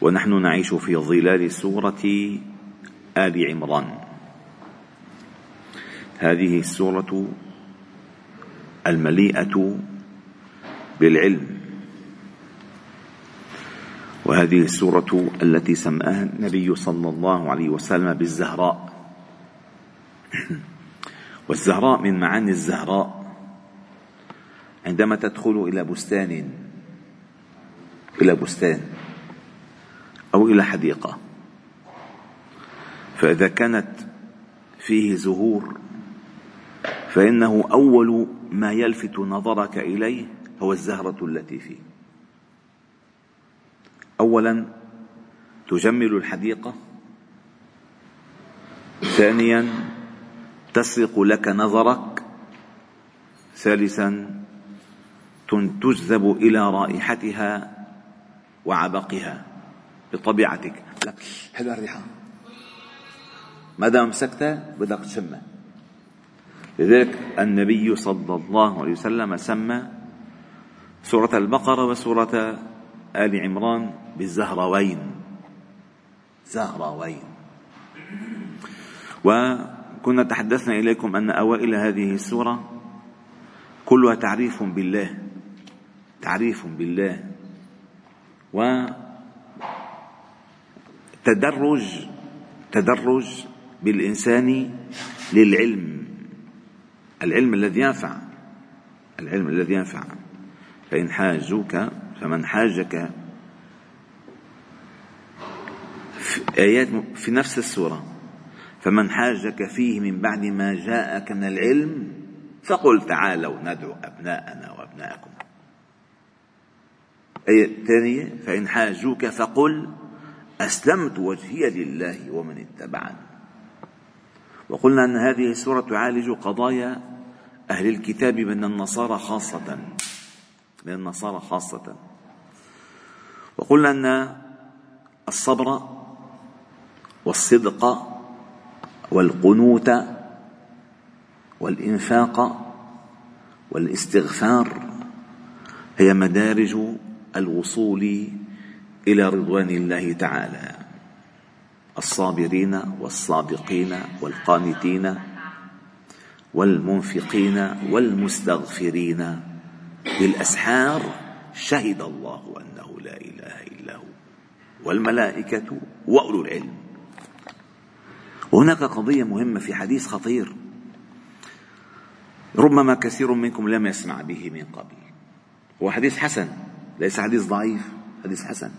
ونحن نعيش في ظلال سورة آل عمران. هذه السورة المليئة بالعلم. وهذه السورة التي سماها النبي صلى الله عليه وسلم بالزهراء. والزهراء من معاني الزهراء. عندما تدخل إلى بستان إلى بستان أو إلى حديقة. فإذا كانت فيه زهور فإنه أول ما يلفت نظرك إليه هو الزهرة التي فيه. أولا تجمل الحديقة. ثانيا تسرق لك نظرك. ثالثا تجذب إلى رائحتها وعبقها. بطبيعتك. لك حلوة الريحة ما دام مسكتها بدك تشمها لذلك النبي صلى الله عليه وسلم سمى سورة البقرة وسورة آل عمران بالزهروين. زهروين. وكنا تحدثنا إليكم أن أوائل هذه السورة كلها تعريف بالله. تعريف بالله. و تدرج تدرج بالإنسان للعلم. العلم الذي ينفع. العلم الذي ينفع. فإن حاجوك فمن حاجك في آيات في نفس السورة. فمن حاجك فيه من بعد ما جاءك من العلم فقل تعالوا ندعو أبناءنا وأبناءكم. آية الثانية فإن حاجوك فقل أسلمت وجهي لله ومن اتبعني. وقلنا أن هذه السورة تعالج قضايا أهل الكتاب من النصارى خاصة. من النصارى خاصة. وقلنا أن الصبر والصدق والقنوت والإنفاق والاستغفار هي مدارج الوصول إلى رضوان الله تعالى. الصابرين والصادقين والقانتين والمنفقين والمستغفرين. بالأسحار شهد الله أنه لا إله إلا هو. والملائكة وأولو العلم. وهناك قضية مهمة في حديث خطير. ربما كثير منكم لم يسمع به من قبل. هو حديث حسن ليس حديث ضعيف حديث حسن.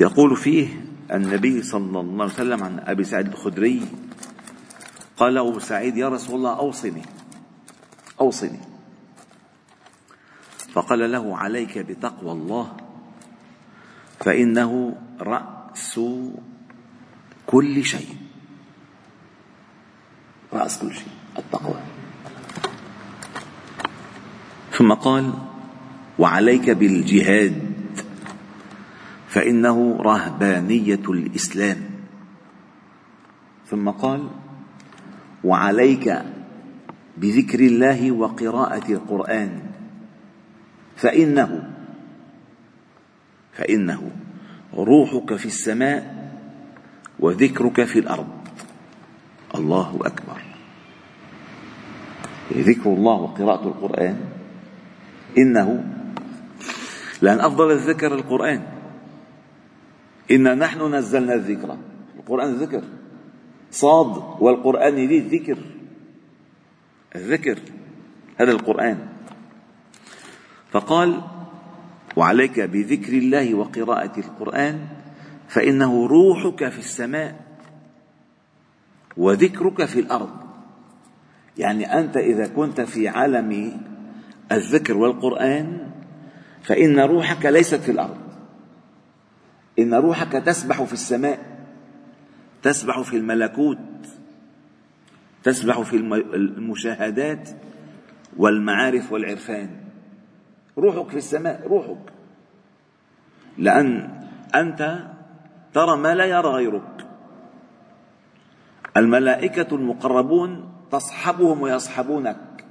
يقول فيه النبي صلى الله عليه وسلم عن أبي سعيد الخدري قال أبو سعيد يا رسول الله أوصني أوصني. فقال له عليك بتقوى الله فإنه رأس كل شيء. رأس كل شيء التقوى. ثم قال وعليك بالجهاد فإنه رهبانية الإسلام. ثم قال وعليك بذكر الله وقراءة القرآن. فإنه فإنه روحك في السماء وذكرك في الأرض. الله أكبر. ذكر الله وقراءة القرآن إنه لأن أفضل الذكر القرآن. إنا نحن نزلنا الذكر. القرآن الذكر صاد والقرآن الذكر الذكر هذا القرآن. فقال وعليك بذكر الله وقراءة القرآن فإنه روحك في السماء وذكرك في الأرض. يعني أنت إذا كنت في عالم الذكر والقرآن فإن روحك ليست في الأرض. إن روحك تسبح في السماء تسبح في الملكوت تسبح في المشاهدات والمعارف والعرفان. روحك في السماء روحك. لأن أنت ترى ما لا يرى غيرك. الملائكة المقربون تصحبهم ويصحبونك.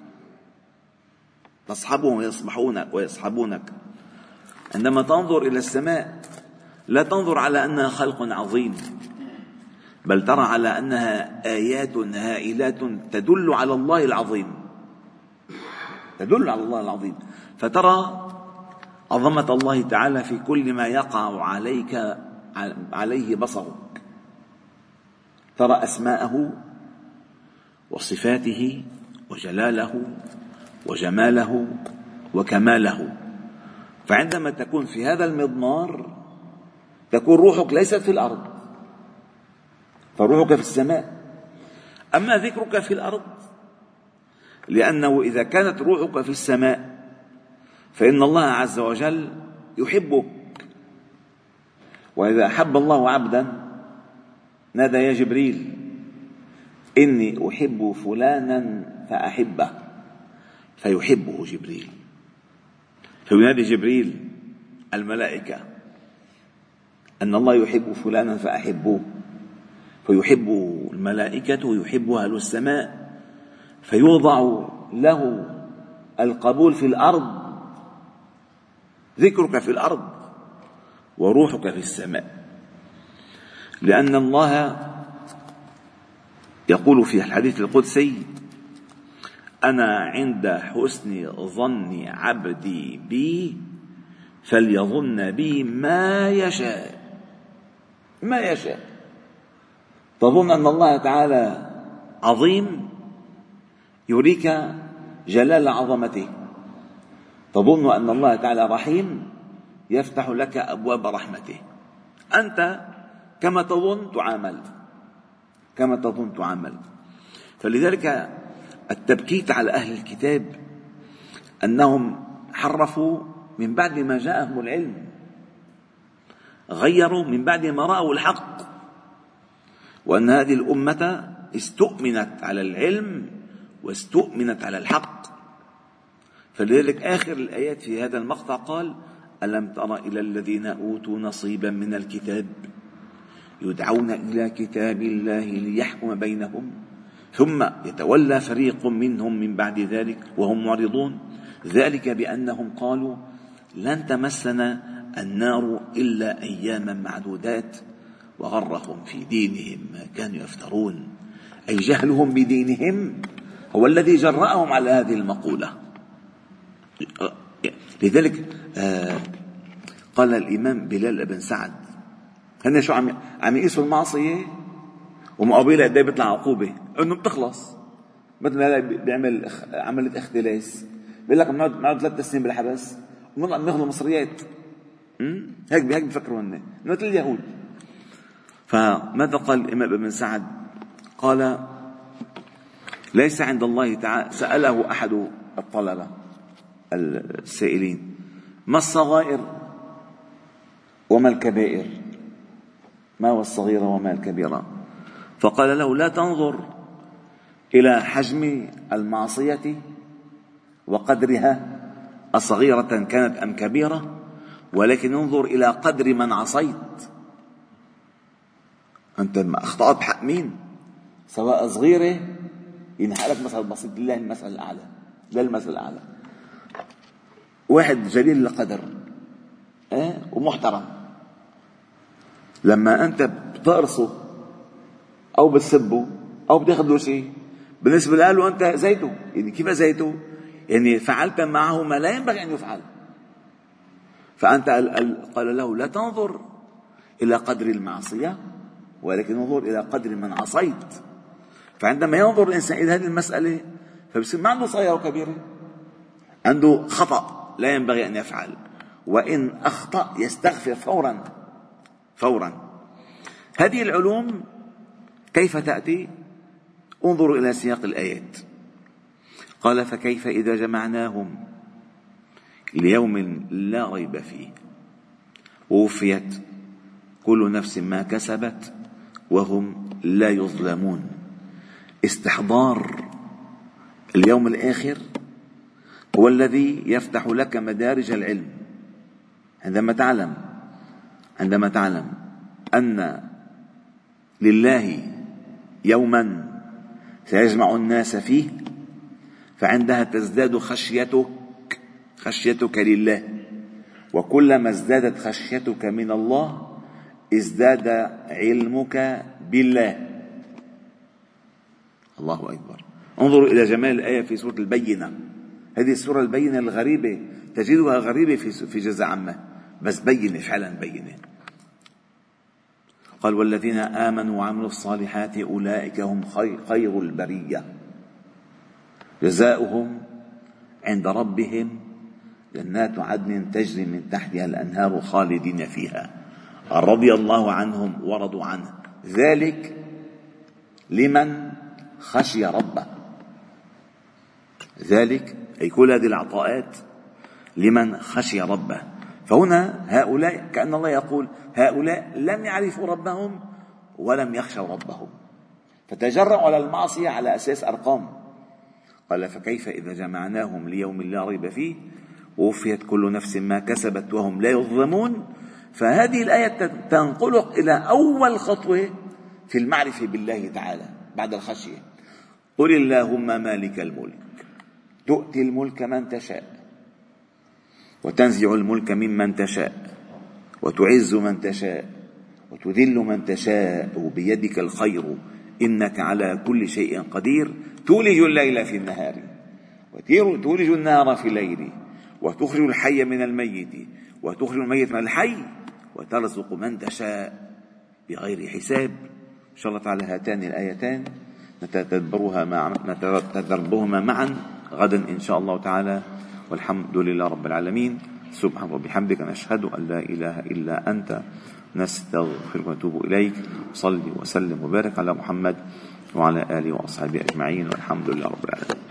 تصحبهم ويصبحونك ويصحبونك. عندما تنظر إلى السماء لا تنظر على أنها خلق عظيم بل ترى على أنها آيات هائلات تدل على الله العظيم. تدل على الله العظيم. فترى عظمة الله تعالى في كل ما يقع عليك عليه بصرك ترى أسماءه وصفاته وجلاله وجماله وكماله. فعندما تكون في هذا المضمار تكون روحك ليست في الأرض فروحك في السماء. أما ذكرك في الأرض لأنه إذا كانت روحك في السماء فإن الله عز وجل يحبك. وإذا أحب الله عبدا نادى يا جبريل إني أحب فلانا فأحبه. فيحبه جبريل. فينادي جبريل الملائكة أن الله يحب فلانا فأحبوه. فيحبه الملائكة ويحب أهل السماء. فيوضع له القبول في الأرض. ذكرك في الأرض وروحك في السماء. لأن الله يقول في الحديث القدسي أنا عند حسن ظن عبدي بي فليظن بي ما يشاء. ما يشاء. تظن أن الله تعالى عظيم يريك جلال عظمته. تظن أن الله تعالى رحيم يفتح لك أبواب رحمته. أنت كما تظن تعامل. كما تظن تعمل فلذلك التبكيت على أهل الكتاب أنهم حرفوا من بعد ما جاءهم العلم. غيروا من بعد ما رأوا الحق. وأن هذه الأمة استؤمنت على العلم واستؤمنت على الحق. فلذلك آخر الآيات في هذا المقطع قال ألم تر إلى الذين أوتوا نصيبا من الكتاب يدعون إلى كتاب الله ليحكم بينهم ثم يتولى فريق منهم من بعد ذلك وهم معرضون. ذلك بأنهم قالوا لن تمسنا النار إلا أياما معدودات وغرهم في دينهم ما كانوا يفترون. أي جهلهم بدينهم هو الذي جرأهم على هذه المقولة. لذلك آه، قال الإمام بلال بن سعد هن شو عم عم يقيسوا المعصية؟ ومقابلها قد إيه بيطلع عقوبة؟ إنه بتخلص. مثل هذا بيعمل عمليه اختلاس بيقول لك بنقعد ثلاث سنين بالحبس ونطلع بناخذ مصريات هيك هيك بفكروا هن. مثل اليهود. فماذا قال الامام ابن سعد؟ قال ليس عند الله تعالى سأله أحد الطلبة السائلين ما الصغائر وما الكبائر؟ ما هو الصغيرة وما الكبيرة فقال له لا تنظر إلى حجم المعصية وقدرها أصغيرة كانت أم كبيرة؟ ولكن انظر إلى قدر من عصيت. أنت أخطأت بحق مين؟ سواء صغيرة ينحق لك مثل بسيط. لله المثل الأعلى. لا المثل الأعلى. واحد جليل القدر أه؟ ومحترم. لما أنت بتقرصه أو بتسبه أو بتاخذ له شيء بالنسبة له أنت زيته. يعني كيف زيته؟ يعني فعلت معه ما لا ينبغي أن يفعل. فأنت قال له لا تنظر إلى قدر المعصية ولكن انظر إلى قدر من عصيت. فعندما ينظر الإنسان إلى هذه المسألة فبصير ما عنده صغيره وكبيره عنده خطأ لا ينبغي أن يفعل. وإن أخطأ يستغفر فورا فورا. هذه العلوم كيف تأتي؟ انظروا إلى سياق الآيات. قال فكيف إذا جمعناهم؟ ليوم لا ريب فيه. ووفيت كل نفس ما كسبت وهم لا يظلمون. استحضار اليوم الآخر هو الذي يفتح لك مدارج العلم. عندما تعلم عندما تعلم أن لله يوما سيجمع الناس فيه فعندها تزداد خشيتك خشيتك لله. وكلما ازدادت خشيتك من الله ازداد علمك بالله. الله أكبر. انظروا إلى جمال الآية في سورة البينة. هذه السورة البينة الغريبة تجدها غريبة في في جزء عامة. بس بينة فعلا بينة. قال والذين آمنوا وعملوا الصالحات أولئك هم خير البرية. جزاؤهم عند ربهم جنات عدن تجري من تحتها الأنهار خالدين فيها. رضي الله عنهم ورضوا عنه. ذلك لمن خشي ربه. ذلك أي كل هذه العطاءات لمن خشي ربه. فهنا هؤلاء كأن الله يقول هؤلاء لم يعرفوا ربهم ولم يخشوا ربهم. فتجرأوا على المعصية على أساس أرقام. قال فكيف إذا جمعناهم ليوم لا ريب فيه؟ ووفيت كل نفس ما كسبت وهم لا يظلمون. فهذه الآية تنقلك إلى أول خطوة في المعرفة بالله تعالى بعد الخشية. قل اللهم مالك الملك. تؤتي الملك من تشاء وتنزع الملك ممن تشاء وتعز من تشاء وتذل من تشاء. بيدك الخير إنك على كل شيء قدير. تولج الليل في النهار وتولج النهار في الليل. وتخرج الحي من الميت وتخرج الميت من الحي وترزق من تشاء بغير حساب. إن شاء الله تعالى هاتان الآيتان. نتدبرها مع نتدبرهما معا غدا إن شاء الله تعالى. والحمد لله رب العالمين. سبحانه وبحمدك نشهد أن لا إله إلا أنت. نستغفرك ونتوب إليك. صلي وسلم وبارك على محمد وعلى آله وأصحابه أجمعين. والحمد لله رب العالمين.